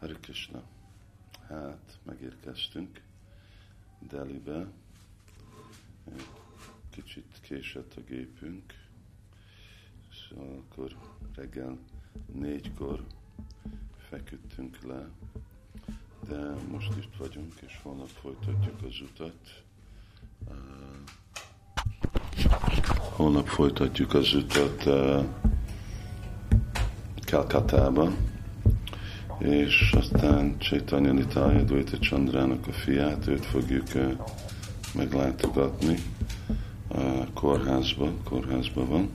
Hare. Hát, megérkeztünk Delibe. Kicsit késett a gépünk, szóval akkor reggel négykor feküdtünk le, de most itt vagyunk, és holnap folytatjuk az utat. Holnap folytatjuk az utat Kalkatába, és aztán Csaitanya Nitaya Dvaita Chandrának a fiát, őt fogjuk meglátogatni a kórházba, kórházba van,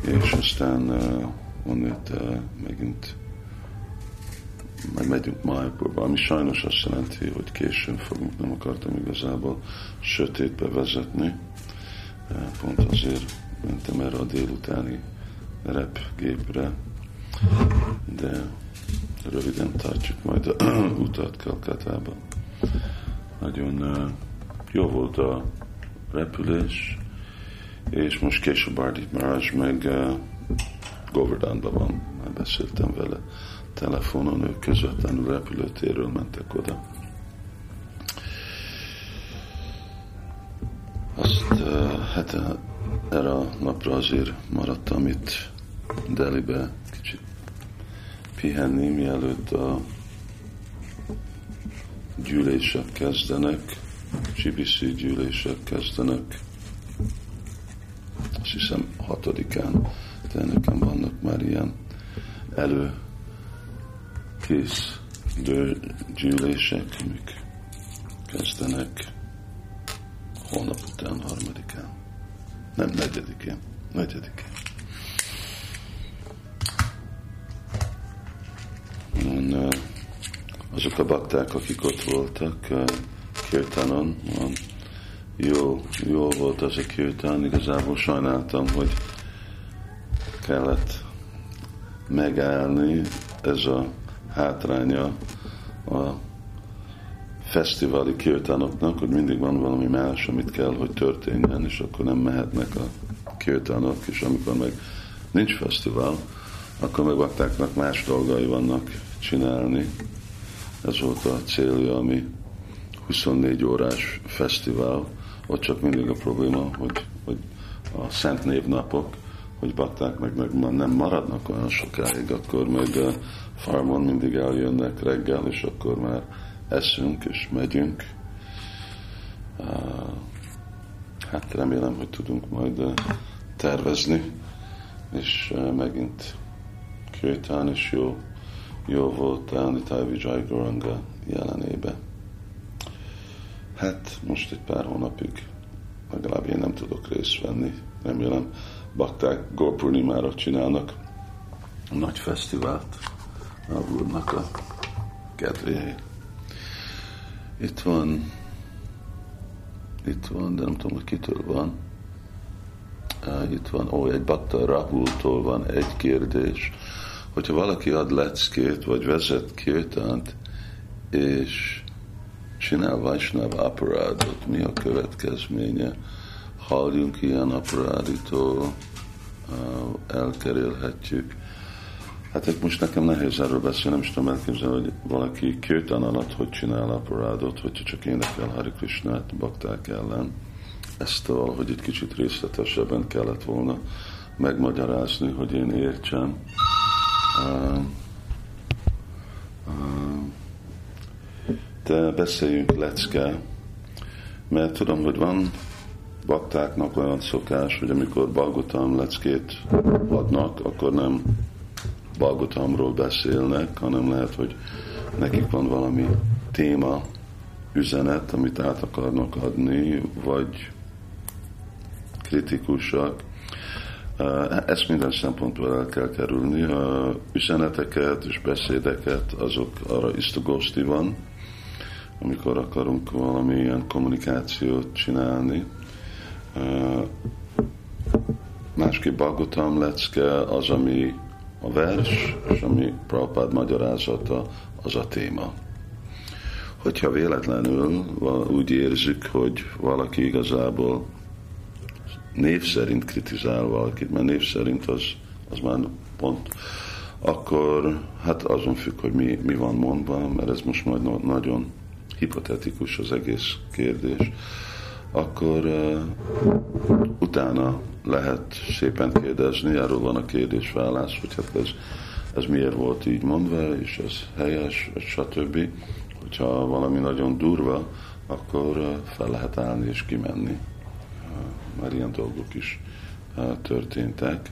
és aztán onnét megint meg megyünk Májpurba, ami sajnos azt jelenti, hogy későn fogunk, nem akartam igazából sötétbe vezetni, pont azért mentem erre a délutáni repgépre, de röviden tartjuk majd a utat Kalkatába. Nagyon jó volt a repülés, és most később Ardit Maraj meg Govardhanban van, már beszéltem vele telefonon, ők közvetlenül repülőtérről mentek oda. Azt hát erre a napra azért maradtam itt Delibe kicsit pihenni, mielőtt a gyűlések kezdenek, GBC gyűlések kezdenek, azt hiszem hatodikán, de nekem vannak már ilyen elő kész gyűlések, amik kezdenek holnap után, harmadikán. Nem, negyedikén. Negyedikén. Azok a bakták, akik ott voltak kirtanon, jó, jó volt az a kirtan, igazából sajnáltam, hogy kellett megállni, ez a hátránya a fesztiváli kirtanoknak, hogy mindig van valami más, amit kell, hogy történjen, és akkor nem mehetnek a kirtanok, és amikor meg nincs fesztivál, akkor meg baktáknak más dolgai vannak csinálni. Ez volt a célja, ami 24 órás fesztivál, ott csak mindig a probléma, hogy, hogy a Szent Névnapok, hogy bakták meg, meg nem maradnak olyan sokáig, akkor meg a farmon mindig eljönnek reggel, és akkor már eszünk és megyünk. Hát remélem, hogy tudunk majd tervezni, és megint kirtán, és jó jó volt állni Vijay Goranga jelenébe. Hát most egy pár hónapig legalább én nem tudok részt venni. Remélem, bakták Gorpurnimára csinálnak nagy fesztivált a úrnak a kedvéért. Itt van, itt van, de nem tudom, hogy kitől van. Itt van, ó, egy Bakta Rahultól van egy kérdés hogyha valaki ad leckét, vagy vezet kirtánt, és csinál Vajsnav aparádot, mi a következménye? Halljunk ilyen aparáditól, elkerülhetjük. Hát itt most nekem nehéz erről beszélni, nem is tudom elképzelni, hogy valaki kirtán alatt hogy csinál aparádot, hogyha csak énekel Hari Krishnát bakták ellen. Ezt valahogy egy kicsit részletesebben kellett volna megmagyarázni, hogy én értsem de beszéljünk lecke, mert tudom, hogy van baktáknak olyan szokás, hogy amikor Balgotam leckét adnak, akkor nem Balgotamról beszélnek, hanem lehet, hogy nekik van valami téma, üzenet, amit át akarnak adni, vagy kritikusak, ezt minden szempontból el kell kerülni. A üzeneteket és beszédeket, azok arra isztogoszti van, amikor akarunk valamilyen kommunikációt csinálni. Másképp Bagotam lecke az, ami a vers, és ami Prabhupád magyarázata, az a téma. Hogyha véletlenül úgy érzük, hogy valaki igazából név szerint kritizál valakit, mert név szerint az, az már pont akkor hát azon függ, hogy mi, mi van mondva, mert ez most majd nagyon hipotetikus az egész kérdés, akkor uh, utána lehet szépen kérdezni, erről van a kérdés-válasz, hogy hát ez, ez miért volt így mondva, és ez helyes, stb. Hogyha valami nagyon durva, akkor fel lehet állni és kimenni. Már ilyen dolgok is uh, történtek.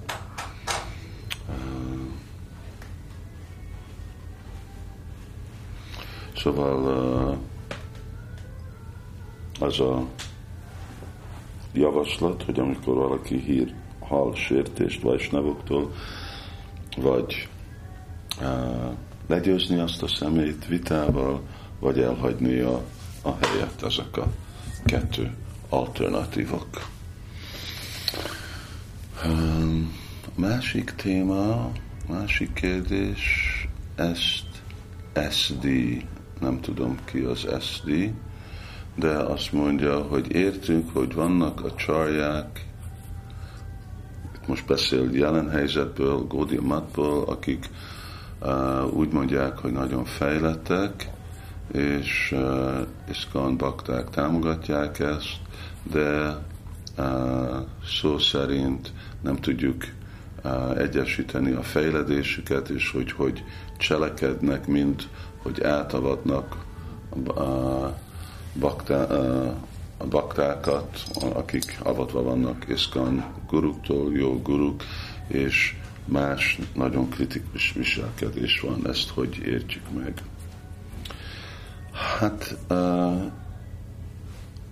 Szóval az a javaslat, hogy amikor valaki hír, hal sértést Vajsnavoktól, vagy legyőzni azt a szemét vitával, vagy elhagyni a, a helyet, ezek a kettő alternatívok. Um, másik téma, másik kérdés, ezt SD, nem tudom ki az SD, de azt mondja, hogy értünk, hogy vannak a csarják, itt most beszél jelen helyzetből, Gódi Matból, akik uh, úgy mondják, hogy nagyon fejlettek, és uh, Iszkan bakták támogatják ezt, de szó szerint nem tudjuk egyesíteni a fejledésüket, és hogy hogy cselekednek, mint hogy átavatnak uh, baktá, a baktákat, akik avatva vannak Iszkan guruktól, jó guruk, és más nagyon kritikus viselkedés van, ezt hogy értjük meg. Hát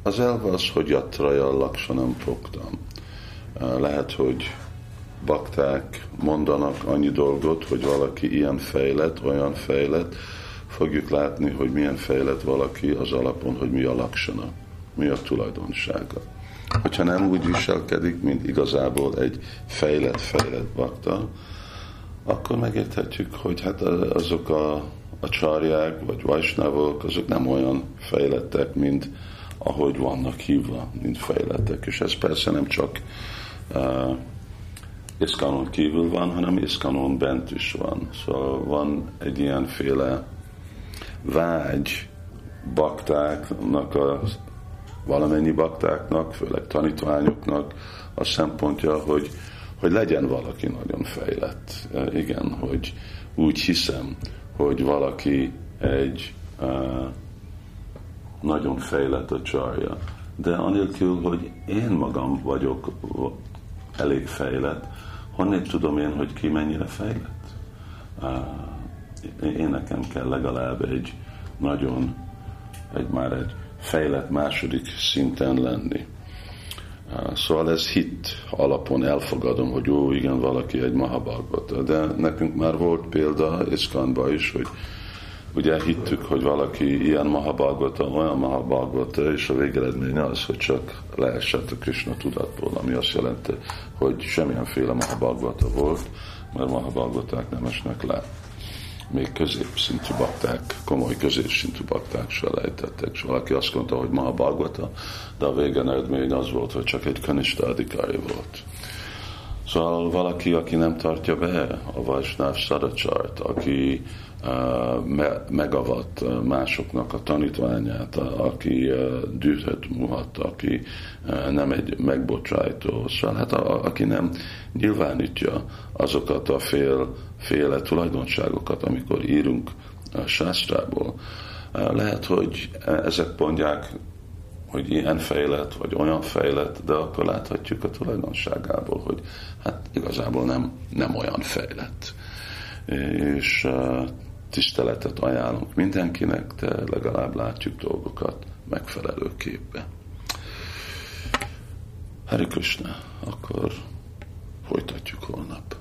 az elve az, hogy a traja nem fogtam. Lehet, hogy bakták mondanak annyi dolgot, hogy valaki ilyen fejlett, olyan fejlett, fogjuk látni, hogy milyen fejlett valaki az alapon, hogy mi a laksana, mi a tulajdonsága. Hogyha nem úgy viselkedik, mint igazából egy fejlett, fejlett bakta, akkor megérthetjük, hogy hát azok a, a csarják, vagy vajsnávok, azok nem olyan fejlettek, mint ahogy vannak hívva, mint fejlettek. És ez persze nem csak uh, iszkanon kívül van, hanem iszkanon bent is van. Szóval van egy ilyenféle vágy baktáknak, a, valamennyi baktáknak, főleg tanítványoknak a szempontja, hogy, hogy legyen valaki nagyon fejlett. E, igen, hogy úgy hiszem, hogy valaki egy uh, nagyon fejlett a csarja. De anélkül, hogy én magam vagyok elég fejlett, honnan tudom én, hogy ki mennyire fejlett? Én nekem kell legalább egy nagyon, egy már egy fejlett második szinten lenni. Szóval ez hit alapon elfogadom, hogy jó, igen, valaki egy mahabagvata. De nekünk már volt példa Iszkanba is, hogy ugye hittük, hogy valaki ilyen mahabagvata, olyan mahabagvata, és a végeredmény az, hogy csak leesett a Krishna tudatból, ami azt jelenti, hogy semmilyenféle mahabagvata volt, mert mahabagvaták nem esnek le még középszintű bakták, komoly középszintű bakták se lejtettek. És valaki azt mondta, hogy ma a Bhagavata, de a végen eredmény az volt, hogy csak egy kanista adikári volt. Szóval valaki, aki nem tartja be a Vajsnáv Szadacsart, aki me, megavat uh, másoknak a tanítványát, aki uh, dühöt muhat, aki nem egy megbocsájtó, szóval hát a, aki nem nyilvánítja azokat a fél, féle tulajdonságokat, amikor írunk a sástrából. Uh, lehet, hogy ezek mondják hogy ilyen fejlett, vagy olyan fejlett, de akkor láthatjuk a tulajdonságából, hogy hát igazából nem, nem olyan fejlett. És tiszteletet ajánlunk mindenkinek, de legalább látjuk dolgokat megfelelő képbe. Hari Krishna, akkor folytatjuk holnap.